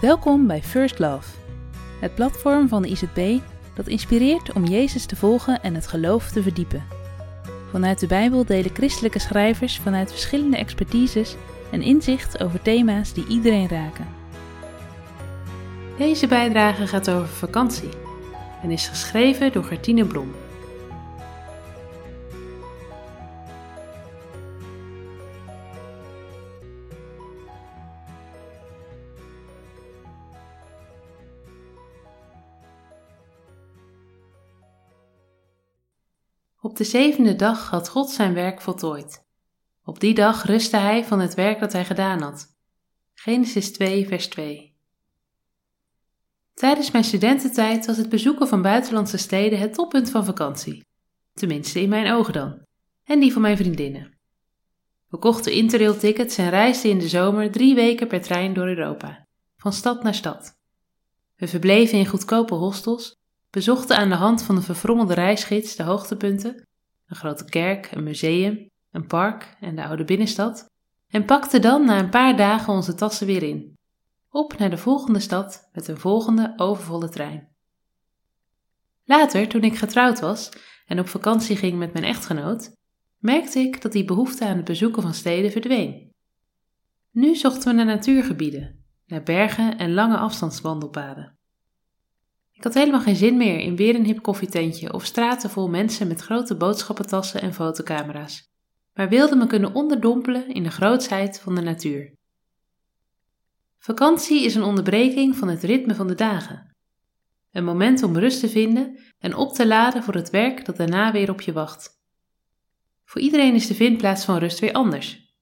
Welkom bij First Love, het platform van de IZB dat inspireert om Jezus te volgen en het geloof te verdiepen. Vanuit de Bijbel delen christelijke schrijvers vanuit verschillende expertises een inzicht over thema's die iedereen raken. Deze bijdrage gaat over vakantie en is geschreven door Gertine Blom. Op de zevende dag had God zijn werk voltooid. Op die dag rustte hij van het werk dat hij gedaan had. Genesis 2, vers 2. Tijdens mijn studententijd was het bezoeken van buitenlandse steden het toppunt van vakantie. Tenminste, in mijn ogen dan. En die van mijn vriendinnen. We kochten interrail-tickets en reisden in de zomer drie weken per trein door Europa, van stad naar stad. We verbleven in goedkope hostels bezochten aan de hand van een verfrommelde reisgids de hoogtepunten, een grote kerk, een museum, een park en de oude binnenstad, en pakten dan na een paar dagen onze tassen weer in. Op naar de volgende stad met een volgende overvolle trein. Later, toen ik getrouwd was en op vakantie ging met mijn echtgenoot, merkte ik dat die behoefte aan het bezoeken van steden verdween. Nu zochten we naar natuurgebieden, naar bergen en lange afstandswandelpaden. Ik had helemaal geen zin meer in weer een hip koffietentje of straten vol mensen met grote boodschappentassen en fotocamera's, maar wilde me kunnen onderdompelen in de grootsheid van de natuur. Vakantie is een onderbreking van het ritme van de dagen. Een moment om rust te vinden en op te laden voor het werk dat daarna weer op je wacht. Voor iedereen is de vindplaats van rust weer anders.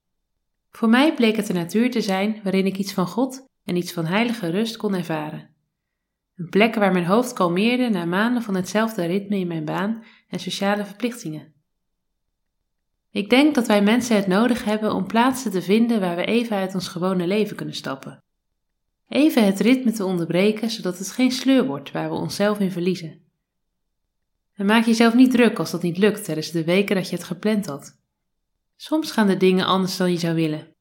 Voor mij bleek het de natuur te zijn waarin ik iets van God en iets van heilige rust kon ervaren. Een plek waar mijn hoofd kalmeerde na maanden van hetzelfde ritme in mijn baan en sociale verplichtingen. Ik denk dat wij mensen het nodig hebben om plaatsen te vinden waar we even uit ons gewone leven kunnen stappen. Even het ritme te onderbreken, zodat het geen sleur wordt waar we onszelf in verliezen. En maak jezelf niet druk als dat niet lukt tijdens de weken dat je het gepland had. Soms gaan de dingen anders dan je zou willen.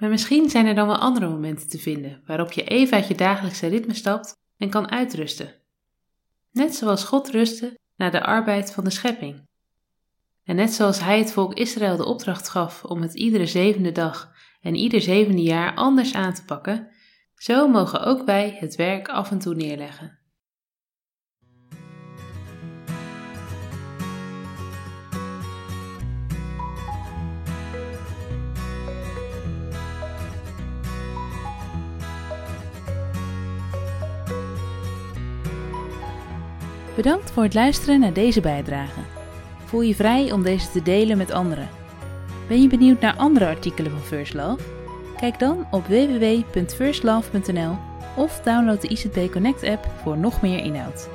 Maar misschien zijn er dan wel andere momenten te vinden waarop je even uit je dagelijkse ritme stapt en kan uitrusten. Net zoals God rustte na de arbeid van de schepping. En net zoals Hij het volk Israël de opdracht gaf om het iedere zevende dag en ieder zevende jaar anders aan te pakken, zo mogen ook wij het werk af en toe neerleggen. Bedankt voor het luisteren naar deze bijdrage. Voel je vrij om deze te delen met anderen. Ben je benieuwd naar andere artikelen van First Love? Kijk dan op www.firstlove.nl of download de ICB Connect app voor nog meer inhoud.